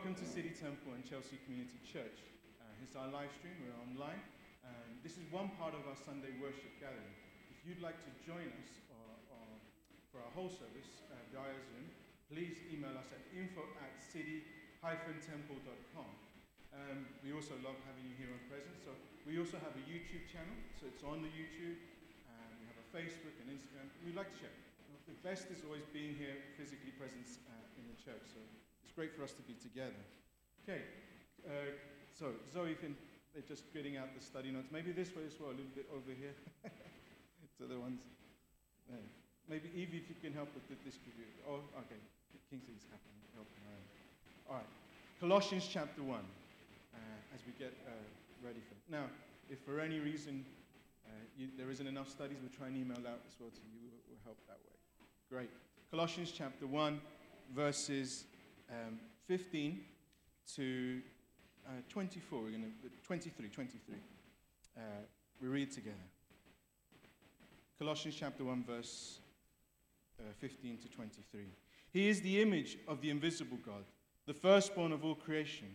welcome to City Temple and Chelsea Community Church. Uh, it's our live stream, we're online. Um, this is one part of our Sunday worship gathering. If you'd like to join us or, or for our whole service uh, via Zoom, please email us at info at city-temple.com. Um, we also love having you here in presence. So we also have a YouTube channel, so it's on the YouTube. And we have a Facebook and Instagram. We'd like to share. The best is always being here, physically present uh, in the church. So it's great for us to be together. Okay, uh, so Zoe, can, they're just getting out the study notes. Maybe this way as well, a little bit over here to the ones there. Maybe Evie, if you can help with the distribute. Oh, okay. Kingsley's helping, helping. All right. Colossians chapter 1 uh, as we get uh, ready for it. Now, if for any reason uh, you, there isn't enough studies, we'll try and email out as well to you. We'll, we'll help that way. Great. Colossians chapter 1, verses um, 15 to uh, 24. We're going to 23, 23. Uh, we read together. Colossians chapter 1, verse uh, 15 to 23. He is the image of the invisible God, the firstborn of all creation.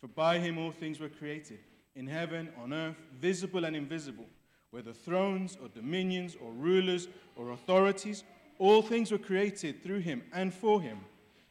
For by him all things were created, in heaven, on earth, visible and invisible, whether thrones or dominions or rulers or authorities, all things were created through him and for him.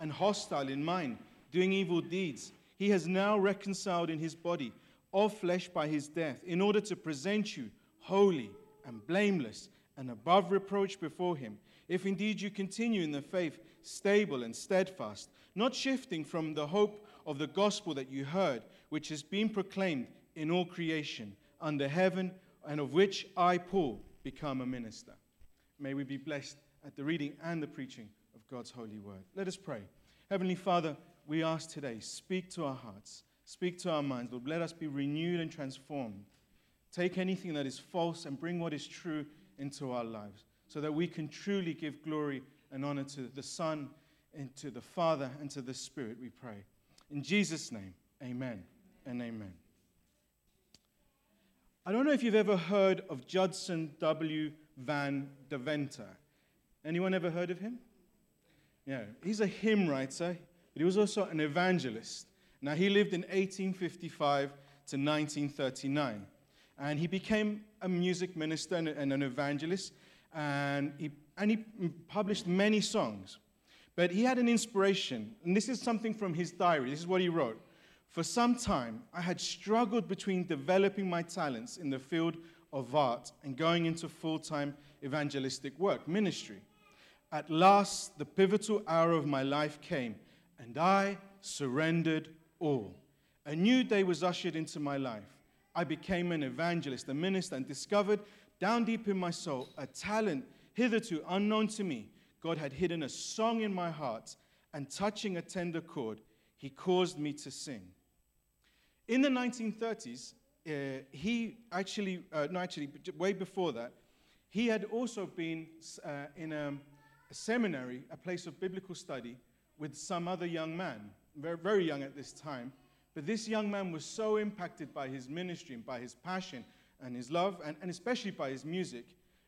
and hostile in mind, doing evil deeds, he has now reconciled in his body all flesh by his death, in order to present you holy and blameless and above reproach before him. If indeed you continue in the faith, stable and steadfast, not shifting from the hope of the gospel that you heard, which has been proclaimed in all creation under heaven, and of which I, Paul, become a minister. May we be blessed at the reading and the preaching of God's holy word. Let us pray. Heavenly Father, we ask today, speak to our hearts, speak to our minds. Lord, let us be renewed and transformed. Take anything that is false and bring what is true into our lives so that we can truly give glory and honor to the Son and to the Father and to the Spirit, we pray. In Jesus' name, amen and amen. I don't know if you've ever heard of Judson W. Van Deventer. Anyone ever heard of him? Yeah, he's a hymn writer, but he was also an evangelist. Now, he lived in 1855 to 1939, and he became a music minister and an evangelist, and he, and he published many songs. But he had an inspiration, and this is something from his diary. This is what he wrote. For some time, I had struggled between developing my talents in the field of art and going into full time evangelistic work, ministry. At last, the pivotal hour of my life came, and I surrendered all. A new day was ushered into my life. I became an evangelist, a minister, and discovered down deep in my soul a talent hitherto unknown to me God had hidden a song in my heart, and touching a tender chord, He caused me to sing. In the 1930s, uh, he actually, uh, no, actually, way before that, he had also been uh, in a, a, seminary, a place of biblical study, with some other young man, very, very young at this time. But this young man was so impacted by his ministry and by his passion and his love, and, and especially by his music,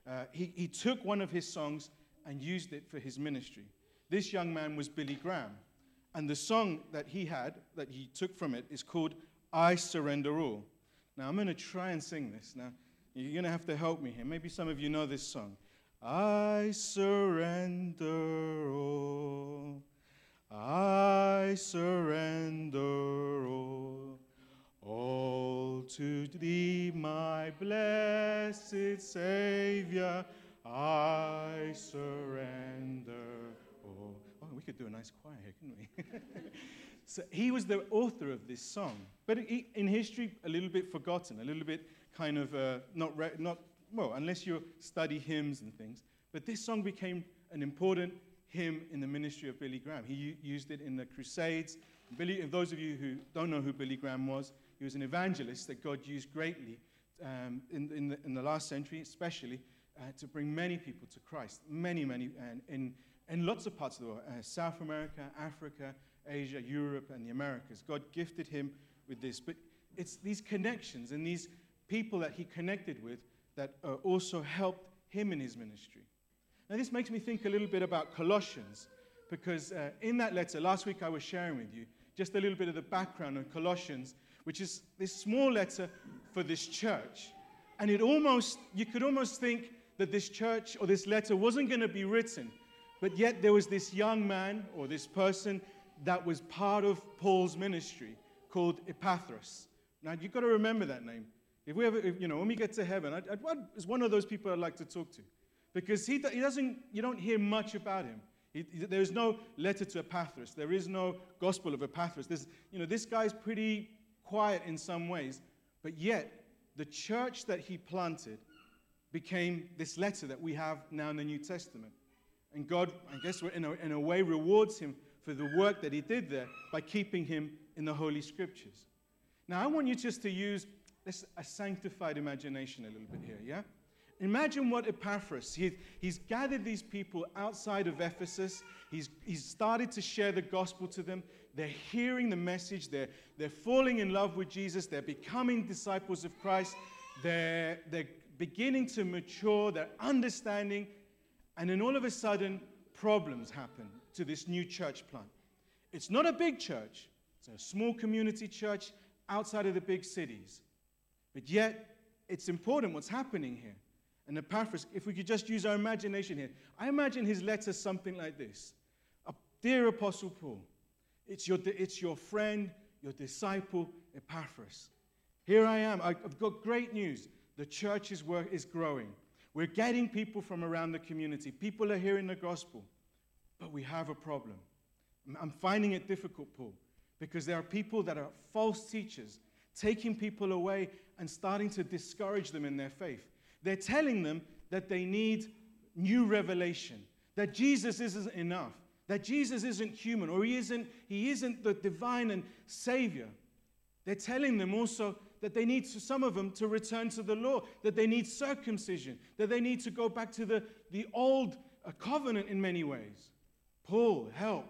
uh, he, he took one of his songs and used it for his ministry. This young man was Billy Graham. And the song that he had, that he took from it, is called I Surrender All. Now, I'm going to try and sing this. Now, you're going to have to help me here. Maybe some of you know this song. I surrender all. I surrender all. All to thee, my blessed Savior. I surrender. Oh, oh, we could do a nice choir here, couldn't we? so he was the author of this song, but in history, a little bit forgotten, a little bit kind of uh, not, re- not, well, unless you study hymns and things. But this song became an important hymn in the ministry of Billy Graham. He used it in the Crusades Billy, those of you who don't know who Billy Graham was, he was an evangelist that God used greatly um, in, in, the, in, the, last century, especially, uh, to bring many people to Christ. Many, many, and in, in lots of parts of the world uh, South America, Africa, Asia, Europe, and the Americas. God gifted him with this. But it's these connections and these people that he connected with that uh, also helped him in his ministry. Now, this makes me think a little bit about Colossians, because uh, in that letter, last week I was sharing with you just a little bit of the background on Colossians, which is this small letter for this church. And it almost, you could almost think that this church or this letter wasn't going to be written, but yet there was this young man or this person that was part of Paul's ministry called Epaphras. Now, you've got to remember that name. If we ever, if, you know, when we get to heaven, I, I, is one of those people I'd like to talk to. Because he, he doesn't, you don't hear much about him. He, there is no letter to Epaphras. There is no gospel of Epaphras. There's, you know, this guy's pretty quiet in some ways, but yet the church that he planted became this letter that we have now in the New Testament. And God, I guess, in a, in a way, rewards him for the work that he did there by keeping him in the Holy Scriptures. Now, I want you just to use this, a sanctified imagination a little bit here, yeah? Imagine what Epaphras, he, he's gathered these people outside of Ephesus. He's, he's started to share the gospel to them. They're hearing the message. They're, they're falling in love with Jesus. They're becoming disciples of Christ. They're, they're beginning to mature. They're understanding. And then all of a sudden, problems happen to this new church plant. It's not a big church, it's a small community church outside of the big cities. But yet, it's important what's happening here. And Epaphras, if we could just use our imagination here, I imagine his letter something like this Dear Apostle Paul, it's your, it's your friend, your disciple, Epaphras. Here I am. I've got great news. The church is, work, is growing. We're getting people from around the community. People are hearing the gospel. But we have a problem. I'm finding it difficult, Paul, because there are people that are false teachers, taking people away and starting to discourage them in their faith. They're telling them that they need new revelation, that Jesus isn't enough, that Jesus isn't human, or he isn't, he isn't the divine and savior. They're telling them also that they need to, some of them to return to the law, that they need circumcision, that they need to go back to the, the old uh, covenant in many ways. Paul, help.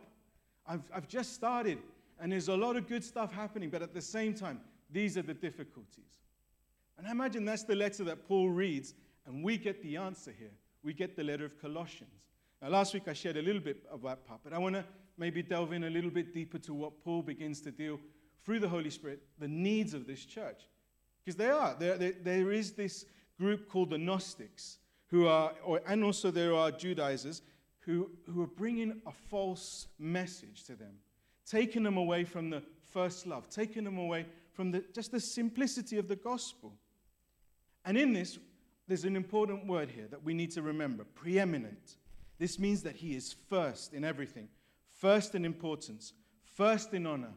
I've, I've just started, and there's a lot of good stuff happening, but at the same time, these are the difficulties. And I imagine that's the letter that Paul reads, and we get the answer here. We get the letter of Colossians. Now, last week I shared a little bit of that part, but I want to maybe delve in a little bit deeper to what Paul begins to deal through the Holy Spirit, the needs of this church. Because they are. There, there, there is this group called the Gnostics, who are, or, and also there are Judaizers, who, who are bringing a false message to them, taking them away from the first love, taking them away from the, just the simplicity of the gospel. And in this, there's an important word here that we need to remember preeminent. This means that he is first in everything, first in importance, first in honor,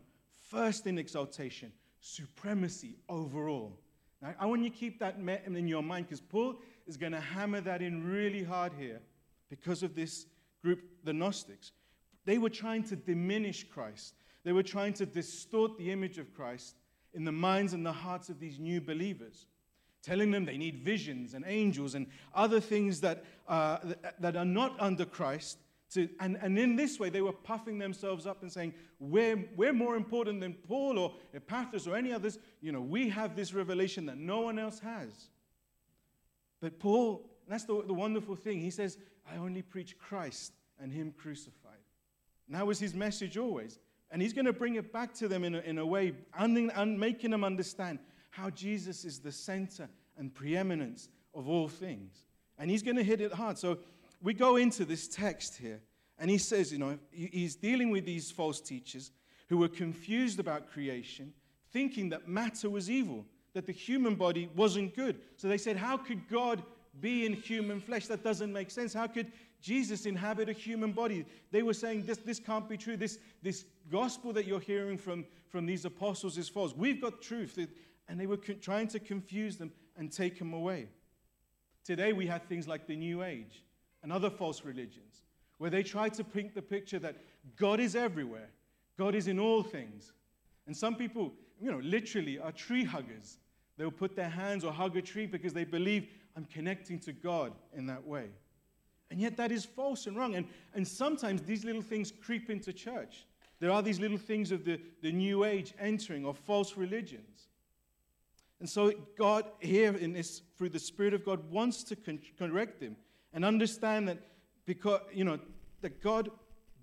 first in exaltation, supremacy overall. Now, I want you to keep that in your mind because Paul is going to hammer that in really hard here because of this group, the Gnostics. They were trying to diminish Christ, they were trying to distort the image of Christ in the minds and the hearts of these new believers telling them they need visions and angels and other things that, uh, that are not under Christ. To, and, and in this way, they were puffing themselves up and saying, we're, we're more important than Paul or Epaphras or any others. You know, we have this revelation that no one else has. But Paul, that's the, the wonderful thing. He says, I only preach Christ and Him crucified. And that was his message always. And he's going to bring it back to them in a, in a way, and, making them understand how Jesus is the center and preeminence of all things. And he's going to hit it hard. So we go into this text here, and he says, you know, he's dealing with these false teachers who were confused about creation, thinking that matter was evil, that the human body wasn't good. So they said, How could God be in human flesh? That doesn't make sense. How could Jesus inhabit a human body? They were saying, This, this can't be true. This, this gospel that you're hearing from, from these apostles is false. We've got truth and they were co- trying to confuse them and take them away. Today we have things like the New Age and other false religions where they try to paint the picture that God is everywhere, God is in all things. And some people, you know, literally are tree huggers. They'll put their hands or hug a tree because they believe I'm connecting to God in that way. And yet that is false and wrong. And, and sometimes these little things creep into church. There are these little things of the, the new age entering of false religions. And so God here in this, through the Spirit of God, wants to con- correct them and understand that because, you know, that God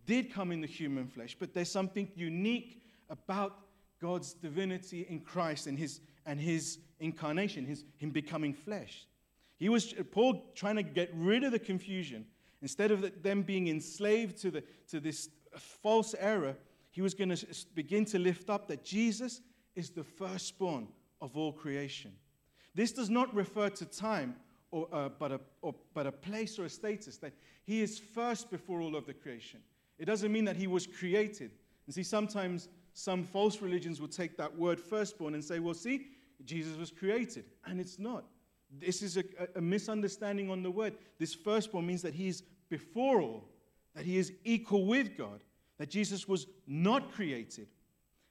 did come in the human flesh, but there's something unique about God's divinity in Christ and his, and his incarnation, his, him becoming flesh. He was, Paul, trying to get rid of the confusion. Instead of them being enslaved to, the, to this false error, he was going to begin to lift up that Jesus is the firstborn of all creation. This does not refer to time, or, uh, but, a, or, but a place or a status, that he is first before all of the creation. It doesn't mean that he was created. And see, sometimes some false religions will take that word firstborn and say, well, see, Jesus was created. And it's not. This is a, a misunderstanding on the word. This firstborn means that he is before all, that he is equal with God, that Jesus was not created,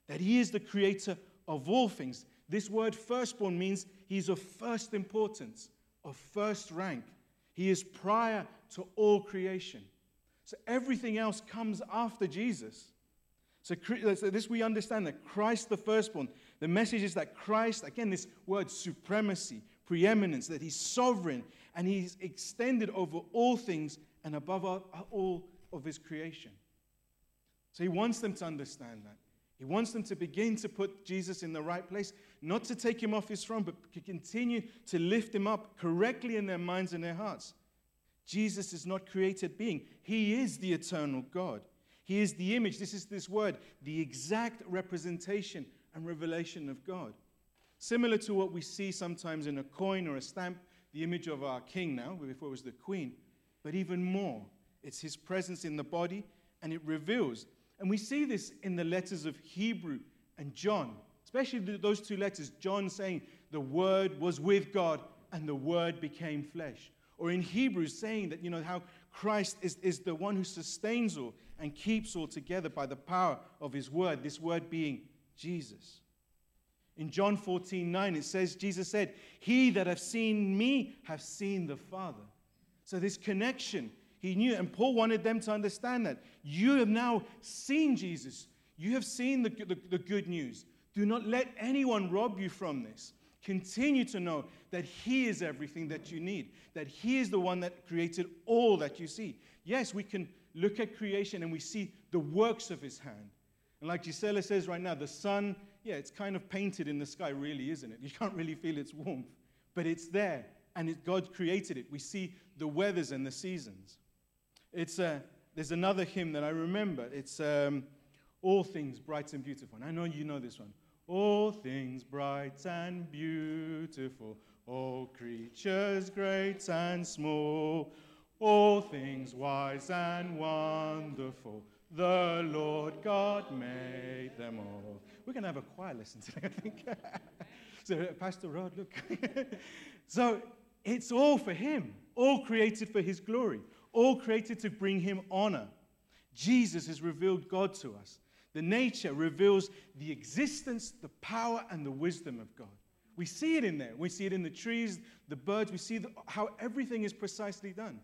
that he is the creator of all things. This word firstborn means he's of first importance, of first rank. He is prior to all creation. So everything else comes after Jesus. So, this we understand that Christ the firstborn. The message is that Christ, again, this word supremacy, preeminence, that he's sovereign and he's extended over all things and above all of his creation. So he wants them to understand that. He wants them to begin to put Jesus in the right place, not to take him off his throne, but to continue to lift him up correctly in their minds and their hearts. Jesus is not created being, he is the eternal God. He is the image. This is this word, the exact representation and revelation of God. Similar to what we see sometimes in a coin or a stamp, the image of our king now, before it was the queen, but even more. It's his presence in the body, and it reveals. And we see this in the letters of Hebrew and John, especially those two letters. John saying, The Word was with God, and the Word became flesh. Or in Hebrews saying that, you know, how Christ is, is the one who sustains all and keeps all together by the power of his word, this word being Jesus. In John 14, 9, it says, Jesus said, He that have seen me have seen the Father. So this connection, he knew, and Paul wanted them to understand that. You have now seen Jesus. You have seen the, the, the good news. Do not let anyone rob you from this. Continue to know that He is everything that you need, that He is the one that created all that you see. Yes, we can look at creation and we see the works of His hand. And like Gisela says right now, the sun, yeah, it's kind of painted in the sky, really, isn't it? You can't really feel its warmth, but it's there, and it, God created it. We see the weathers and the seasons. It's a, there's another hymn that I remember. It's um, All Things Bright and Beautiful. And I know you know this one. All things bright and beautiful, all creatures great and small, all things wise and wonderful, the Lord God made them all. We're going to have a choir lesson today, I think. so, Pastor Rod, look. so, it's all for Him, all created for His glory, all created to bring Him honor. Jesus has revealed God to us. The nature reveals the existence, the power, and the wisdom of God. We see it in there. We see it in the trees, the birds. We see the, how everything is precisely done.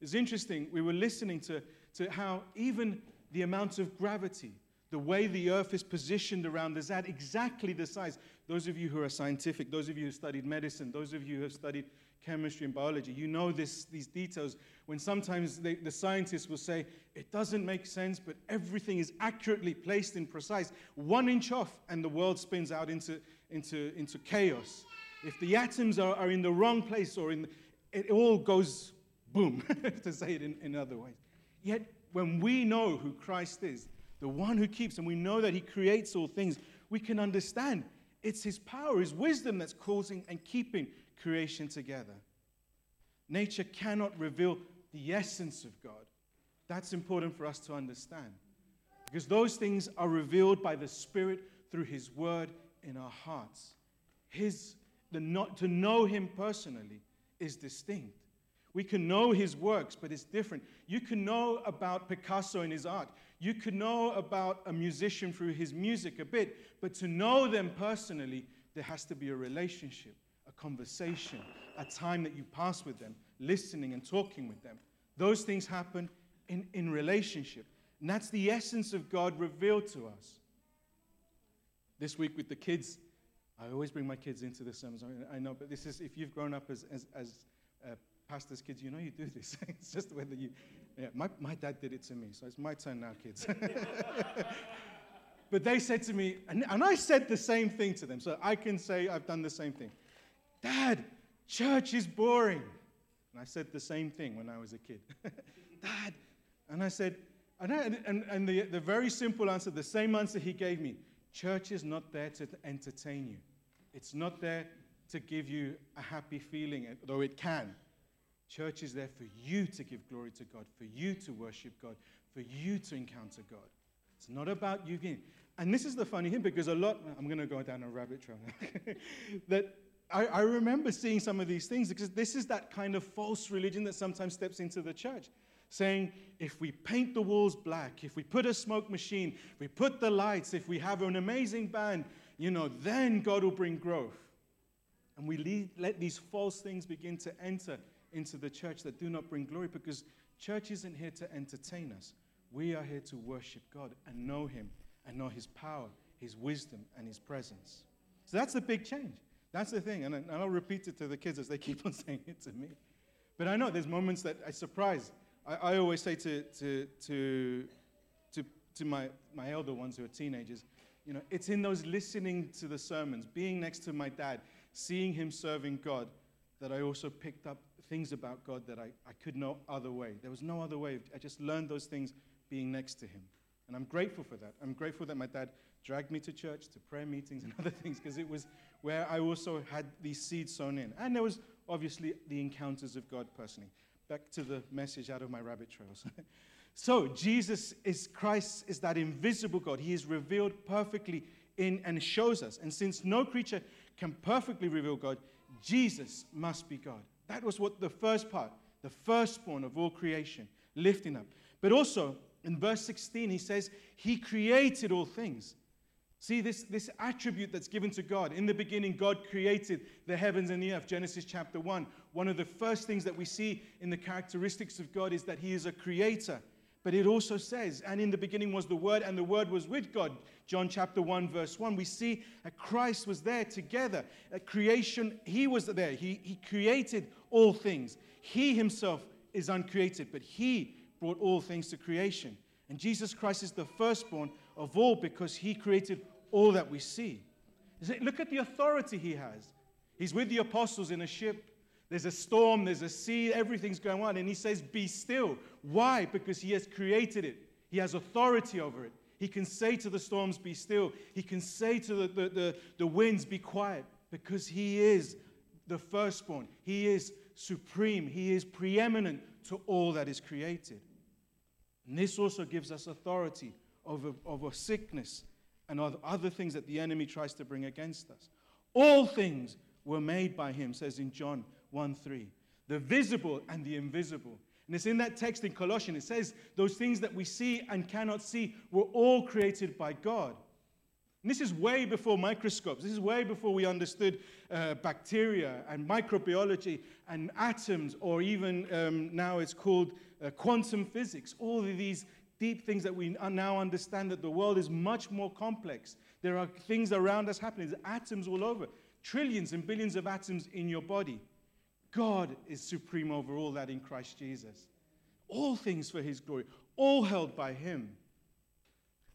It's interesting. We were listening to, to how even the amount of gravity, the way the earth is positioned around is at exactly the size. Those of you who are scientific, those of you who studied medicine, those of you who have studied chemistry and biology, you know this, these details when sometimes they, the scientists will say, it doesn't make sense, but everything is accurately placed and precise. One inch off, and the world spins out into, into, into chaos. If the atoms are, are in the wrong place, or in, it all goes boom, to say it in, in other ways. Yet, when we know who Christ is, the one who keeps, and we know that he creates all things, we can understand it's his power, his wisdom that's causing and keeping creation together. Nature cannot reveal the essence of God. That's important for us to understand. Because those things are revealed by the Spirit through His Word in our hearts. His, the not, to know Him personally is distinct. We can know His works, but it's different. You can know about Picasso and his art. You could know about a musician through his music a bit, but to know them personally, there has to be a relationship, conversation, a time that you pass with them, listening and talking with them. Those things happen in, in relationship. And that's the essence of God revealed to us. This week with the kids, I always bring my kids into the sermons. I know, but this is, if you've grown up as, as, as uh, pastors' kids, you know you do this. it's just whether you, yeah, my, my dad did it to me, so it's my turn now, kids. but they said to me, and, and I said the same thing to them, so I can say I've done the same thing. Dad, church is boring. And I said the same thing when I was a kid. Dad, and I said, and, I, and, and the, the very simple answer, the same answer he gave me church is not there to entertain you, it's not there to give you a happy feeling, though it can. Church is there for you to give glory to God, for you to worship God, for you to encounter God. It's not about you being. And this is the funny thing because a lot, I'm going to go down a rabbit trail now, that I, I remember seeing some of these things because this is that kind of false religion that sometimes steps into the church saying if we paint the walls black, if we put a smoke machine, if we put the lights, if we have an amazing band, you know, then God will bring growth. And we lead, let these false things begin to enter into the church that do not bring glory because church isn't here to entertain us. We are here to worship God and know Him and know His power, His wisdom, and His presence. So that's a big change. That's the thing. And I'll repeat it to the kids as they keep on saying it to me. But I know there's moments that I surprise I, I always say to, to, to, to, to my, my elder ones who are teenagers, you know, it's in those listening to the sermons, being next to my dad, seeing him serving God, that I also picked up things about God that I, I could no other way. There was no other way. I just learned those things being next to him. And I'm grateful for that. I'm grateful that my dad dragged me to church, to prayer meetings, and other things, because it was where I also had these seeds sown in. And there was obviously the encounters of God personally back to the message out of my rabbit trails. so, Jesus is Christ, is that invisible God. He is revealed perfectly in and shows us. And since no creature can perfectly reveal God, Jesus must be God. That was what the first part, the firstborn of all creation, lifting up. But also, in verse 16, he says, He created all things. See, this, this attribute that's given to God. In the beginning, God created the heavens and the earth. Genesis chapter 1. One of the first things that we see in the characteristics of God is that He is a creator. But it also says, and in the beginning was the Word, and the Word was with God. John chapter 1, verse 1. We see that Christ was there together. At creation, He was there. He, he created all things. He Himself is uncreated, but He brought all things to creation. And Jesus Christ is the firstborn of all because He created all that we see. Look at the authority he has. He's with the apostles in a ship. There's a storm, there's a sea, everything's going on. And he says, Be still. Why? Because he has created it, he has authority over it. He can say to the storms, Be still. He can say to the, the, the, the winds, Be quiet. Because he is the firstborn. He is supreme. He is preeminent to all that is created. And this also gives us authority over, over sickness and other things that the enemy tries to bring against us. All things were made by him, says in John 1 3. The visible and the invisible. And it's in that text in Colossians, it says, those things that we see and cannot see were all created by God. And this is way before microscopes. This is way before we understood uh, bacteria and microbiology and atoms, or even um, now it's called uh, quantum physics. All of these deep things that we now understand that the world is much more complex. There are things around us happening, There's atoms all over, trillions and billions of atoms in your body. God is supreme over all that in Christ Jesus. All things for his glory, all held by him.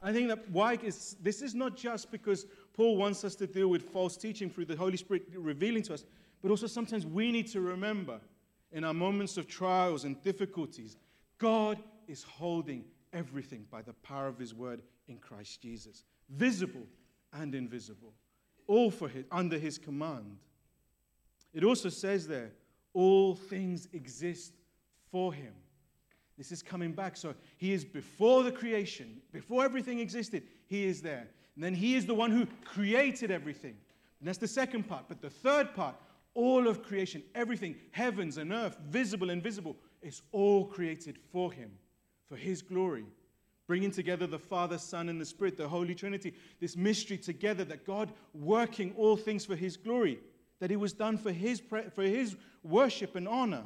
I think that why is this is not just because Paul wants us to deal with false teaching through the Holy Spirit revealing to us, but also sometimes we need to remember in our moments of trials and difficulties, God is holding everything by the power of his word in Christ Jesus, visible and invisible, all for his, under his command. It also says there, all things exist for him. This is coming back. So he is before the creation, before everything existed, he is there. And then he is the one who created everything. And that's the second part. But the third part, all of creation, everything, heavens and earth, visible and invisible, is all created for him for his glory. bringing together the Father, Son, and the Spirit, the Holy Trinity, this mystery together that God working all things for His glory, that it was done for His, for his worship and honor.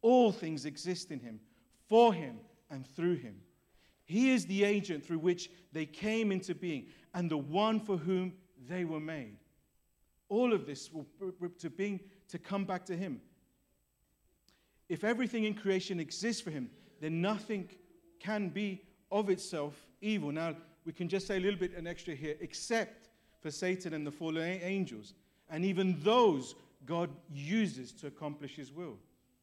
All things exist in Him, for Him, and through Him. He is the agent through which they came into being, and the one for whom they were made. All of this will to being to come back to Him. If everything in creation exists for Him, then nothing can be of itself evil. Now, we can just say a little bit an extra here, except for Satan and the fallen angels. And even those God uses to accomplish his will.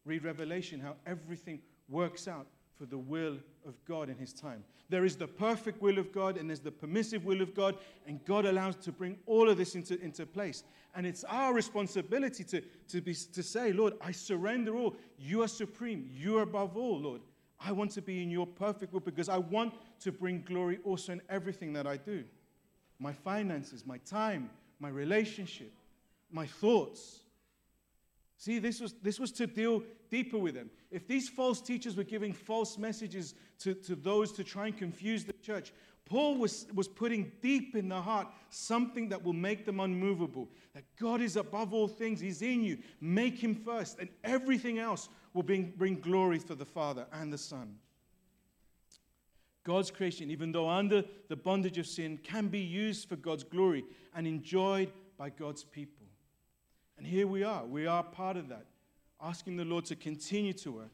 Read Revelation, how everything works out for the will of God in his time. There is the perfect will of God and there's the permissive will of God, and God allows to bring all of this into, into place. And it's our responsibility to, to, be, to say, Lord, I surrender all. You are supreme. You are above all, Lord. I want to be in your perfect will because I want to bring glory also in everything that I do my finances, my time, my relationship, my thoughts. See, this was, this was to deal deeper with them. If these false teachers were giving false messages to, to those to try and confuse the church, Paul was, was putting deep in the heart something that will make them unmovable. That God is above all things, He's in you. Make Him first, and everything else will bring, bring glory for the Father and the Son. God's creation, even though under the bondage of sin, can be used for God's glory and enjoyed by God's people. And here we are. We are part of that, asking the Lord to continue to work.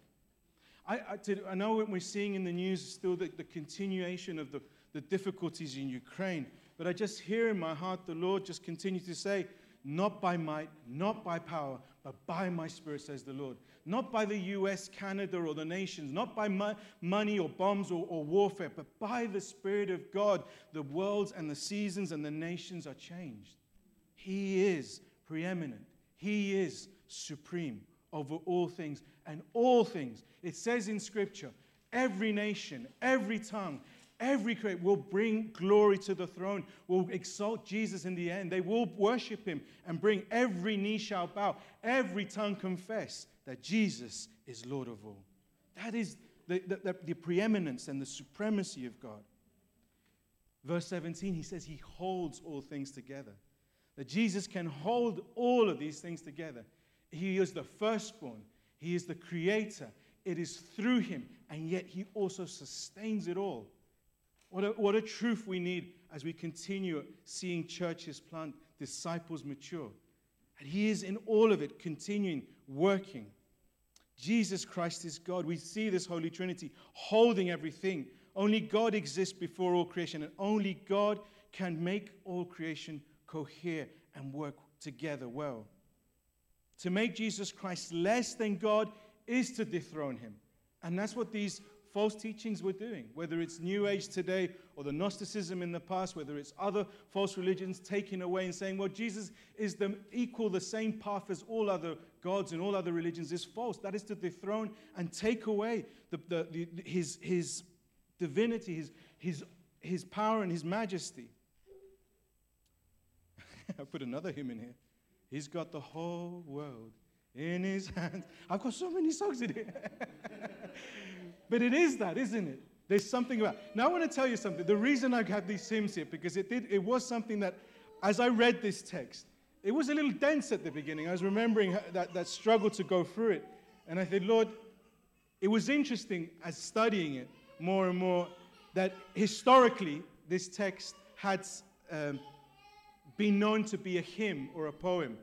I, I, to, I know what we're seeing in the news still the, the continuation of the, the difficulties in Ukraine, but I just hear in my heart the Lord just continue to say, not by might, not by power, but by my spirit, says the Lord. Not by the US, Canada, or the nations, not by mo- money or bombs or, or warfare, but by the Spirit of God, the worlds and the seasons and the nations are changed. He is preeminent, He is supreme over all things and all things. It says in Scripture, every nation, every tongue, Every create will bring glory to the throne, will exalt Jesus in the end. They will worship him and bring every knee shall bow, every tongue confess that Jesus is Lord of all. That is the, the, the preeminence and the supremacy of God. Verse 17, he says he holds all things together. That Jesus can hold all of these things together. He is the firstborn, he is the creator. It is through him, and yet he also sustains it all. What a, what a truth we need as we continue seeing churches plant, disciples mature. And He is in all of it, continuing working. Jesus Christ is God. We see this Holy Trinity holding everything. Only God exists before all creation, and only God can make all creation cohere and work together well. To make Jesus Christ less than God is to dethrone him. And that's what these false teachings we're doing, whether it's New Age today or the Gnosticism in the past, whether it's other false religions taking away and saying, well, Jesus is the equal, the same path as all other gods and all other religions is false. That is to dethrone and take away the, the, the, his, his divinity, his, his, his power and his majesty. I put another hymn in here. He's got the whole world in his hands. I've got so many songs in here. But it is that, isn't it? There's something about. Now I want to tell you something. The reason I have these hymns here because it did. It was something that, as I read this text, it was a little dense at the beginning. I was remembering that that struggle to go through it, and I said, Lord, it was interesting as studying it more and more that historically this text had um, been known to be a hymn or a poem.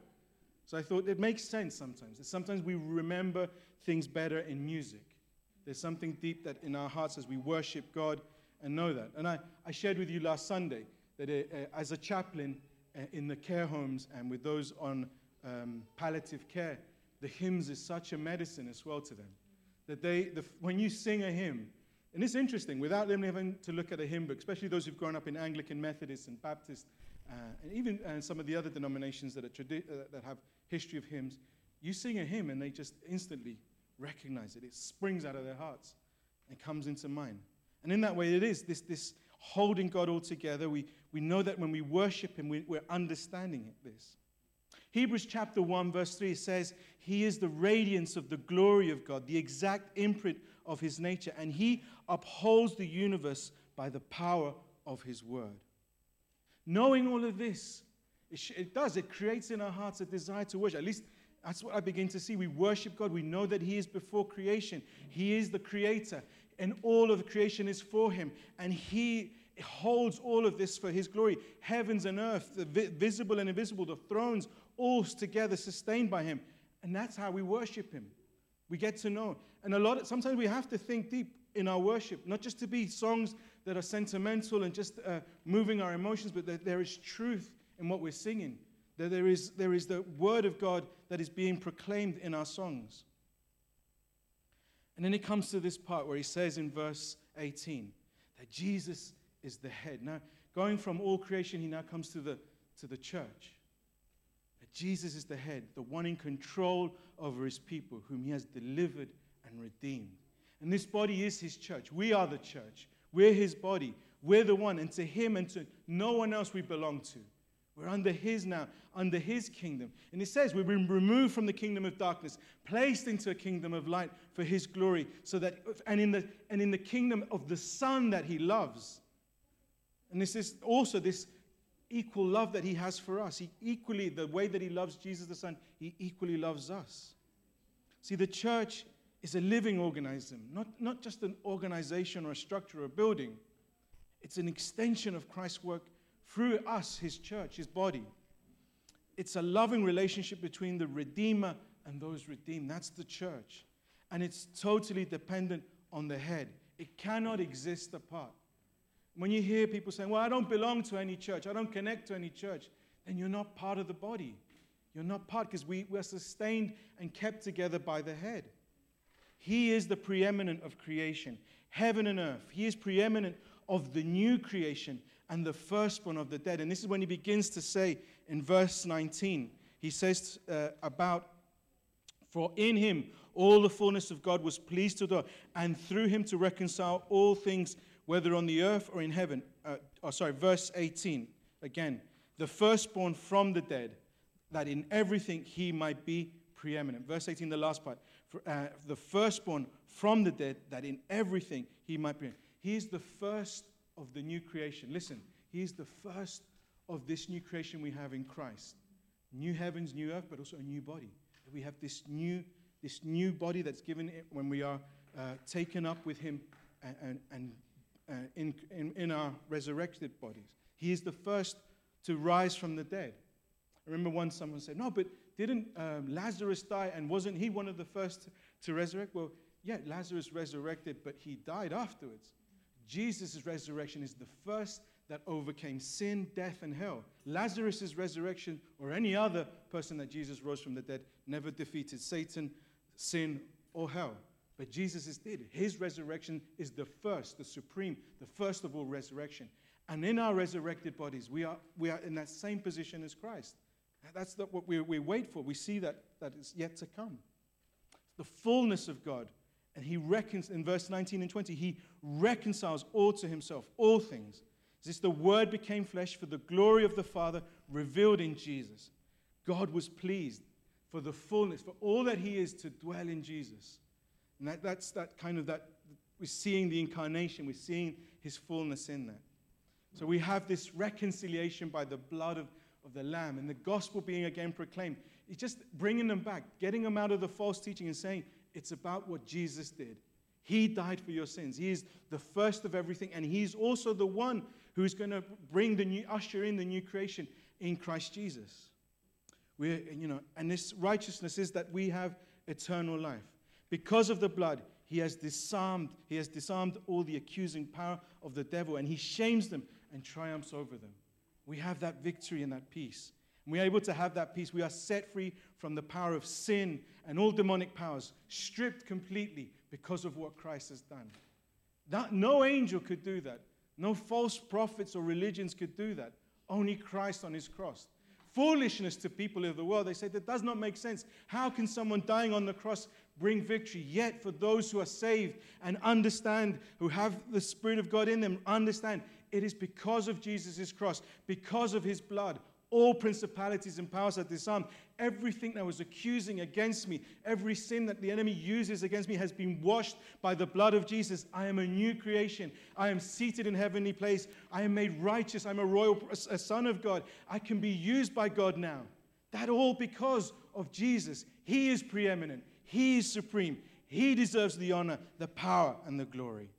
So I thought it makes sense sometimes. Sometimes we remember things better in music. There's something deep that in our hearts as we worship God and know that. And I, I shared with you last Sunday that uh, uh, as a chaplain uh, in the care homes and with those on um, palliative care, the hymns is such a medicine as well to them. That they, the, when you sing a hymn, and it's interesting, without them having to look at a hymn book, especially those who've grown up in Anglican, Methodist, and Baptist, uh, and even uh, some of the other denominations that, tradi- uh, that have history of hymns, you sing a hymn and they just instantly recognize it. It springs out of their hearts and comes into mine. And in that way, it is this, this holding God all together. We, we know that when we worship Him, we, we're understanding it, this. Hebrews chapter 1, verse 3 says, He is the radiance of the glory of God, the exact imprint of his nature, and he upholds the universe by the power of his word. Knowing all of this, it, it does, it creates in our hearts a desire to worship. At least that's what I begin to see. We worship God. We know that He is before creation, He is the creator, and all of creation is for Him. And He holds all of this for His glory. Heavens and earth, the vi- visible and invisible, the thrones, all together sustained by Him. And that's how we worship Him. We get to know. And a lot of, sometimes we have to think deep in our worship, not just to be songs that are sentimental and just uh, moving our emotions, but that there is truth in what we're singing. That there is, there is the word of God that is being proclaimed in our songs. And then it comes to this part where he says in verse 18 that Jesus is the head. Now, going from all creation, he now comes to the, to the church. That Jesus is the head, the one in control over his people, whom he has delivered and redeemed. And this body is his church. We are the church. We're his body. We're the one. And to him and to no one else we belong to. We're under his now, under his kingdom. And it says we've been removed from the kingdom of darkness, placed into a kingdom of light for his glory. So that, and in the, and in the kingdom of the Son that he loves. And this is also this equal love that he has for us. He equally, the way that he loves Jesus the Son, he equally loves us. See, the church is a living organism, not, not just an organization or a structure or a building. It's an extension of Christ's work through us, his church, his body. It's a loving relationship between the Redeemer and those redeemed. That's the church. And it's totally dependent on the head. It cannot exist apart. When you hear people saying, Well, I don't belong to any church, I don't connect to any church, then you're not part of the body. You're not part because we, we're sustained and kept together by the head. He is the preeminent of creation, heaven and earth. He is preeminent of the new creation and the firstborn of the dead. And this is when he begins to say in verse 19, he says uh, about, For in him all the fullness of God was pleased to dwell, and through him to reconcile all things, whether on the earth or in heaven. Uh, oh, sorry, verse 18 again. The firstborn from the dead, that in everything he might be preeminent. Verse 18, the last part uh, the firstborn from the dead, that in everything he might be. He is the first of the new creation. Listen, he is the first of this new creation we have in Christ. New heavens, new earth, but also a new body. We have this new, this new body that's given when we are uh, taken up with him and, and, and uh, in, in, in our resurrected bodies. He is the first to rise from the dead. I remember once someone said, No, but didn't um, Lazarus die and wasn't he one of the first to resurrect? Well, yeah, Lazarus resurrected, but he died afterwards. Jesus' resurrection is the first that overcame sin, death, and hell. Lazarus' resurrection, or any other person that Jesus rose from the dead, never defeated Satan, sin, or hell. But Jesus did. His resurrection is the first, the supreme, the first of all resurrection. And in our resurrected bodies, we are, we are in that same position as Christ. That's what we, we wait for. We see that that is yet to come. The fullness of God. And he reckons in verse 19 and 20, he reconciles all to himself, all things. This the word became flesh for the glory of the Father revealed in Jesus. God was pleased for the fullness, for all that he is to dwell in Jesus. And that, that's that kind of that, we're seeing the incarnation, we're seeing his fullness in that. So we have this reconciliation by the blood of of the Lamb and the gospel being again proclaimed. He's just bringing them back, getting them out of the false teaching and saying, it's about what Jesus did. He died for your sins. He is the first of everything, and He's also the one who's going to bring the new, usher in the new creation in Christ Jesus. We're, you know, and this righteousness is that we have eternal life. Because of the blood, He has disarmed, He has disarmed all the accusing power of the devil, and He shames them and triumphs over them we have that victory and that peace. And we are able to have that peace. We are set free from the power of sin and all demonic powers, stripped completely because of what Christ has done. That, no angel could do that. No false prophets or religions could do that. Only Christ on his cross. Foolishness to people of the world. They say that does not make sense. How can someone dying on the cross bring victory? Yet, for those who are saved and understand, who have the Spirit of God in them, understand it is because of Jesus' cross, because of his blood, All principalities and powers are disarmed. Everything that was accusing against me, every sin that the enemy uses against me has been washed by the blood of Jesus. I am a new creation. I am seated in heavenly place. I am made righteous. I'm a royal a son of God. I can be used by God now. That all because of Jesus. He is preeminent. He is supreme. He deserves the honor, the power, and the glory.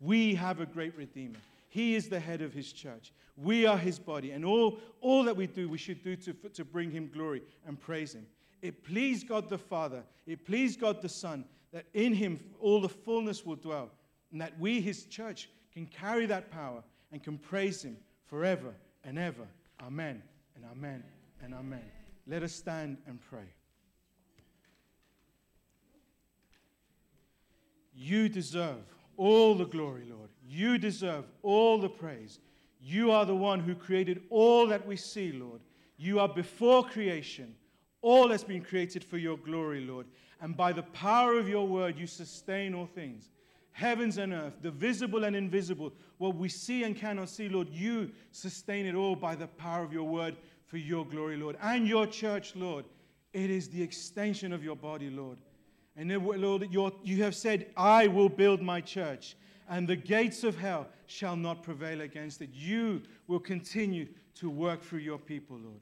We have a great Redeemer. He is the head of his church. We are his body. And all, all that we do, we should do to, to bring him glory and praise him. It pleased God the Father, it pleased God the Son, that in him all the fullness will dwell, and that we, his church, can carry that power and can praise him forever and ever. Amen and amen and amen. Let us stand and pray. You deserve all the glory, Lord. You deserve all the praise. You are the one who created all that we see, Lord. You are before creation. All has been created for your glory, Lord. And by the power of your word, you sustain all things. Heavens and earth, the visible and invisible, what we see and cannot see, Lord, you sustain it all by the power of your word for your glory, Lord. And your church, Lord, it is the extension of your body, Lord. And Lord, you have said, I will build my church, and the gates of hell shall not prevail against it. You will continue to work through your people, Lord.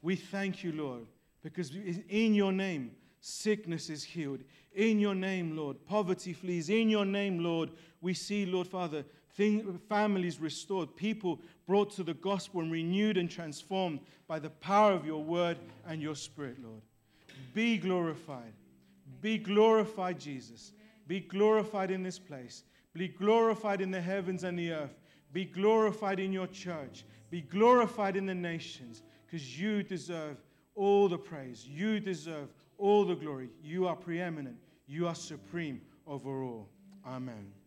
We thank you, Lord, because in your name, sickness is healed. In your name, Lord, poverty flees. In your name, Lord, we see, Lord Father, thing, families restored, people brought to the gospel and renewed and transformed by the power of your word and your spirit, Lord. Be glorified. Be glorified, Jesus. Be glorified in this place. Be glorified in the heavens and the earth. Be glorified in your church. Be glorified in the nations because you deserve all the praise. You deserve all the glory. You are preeminent. You are supreme over all. Amen.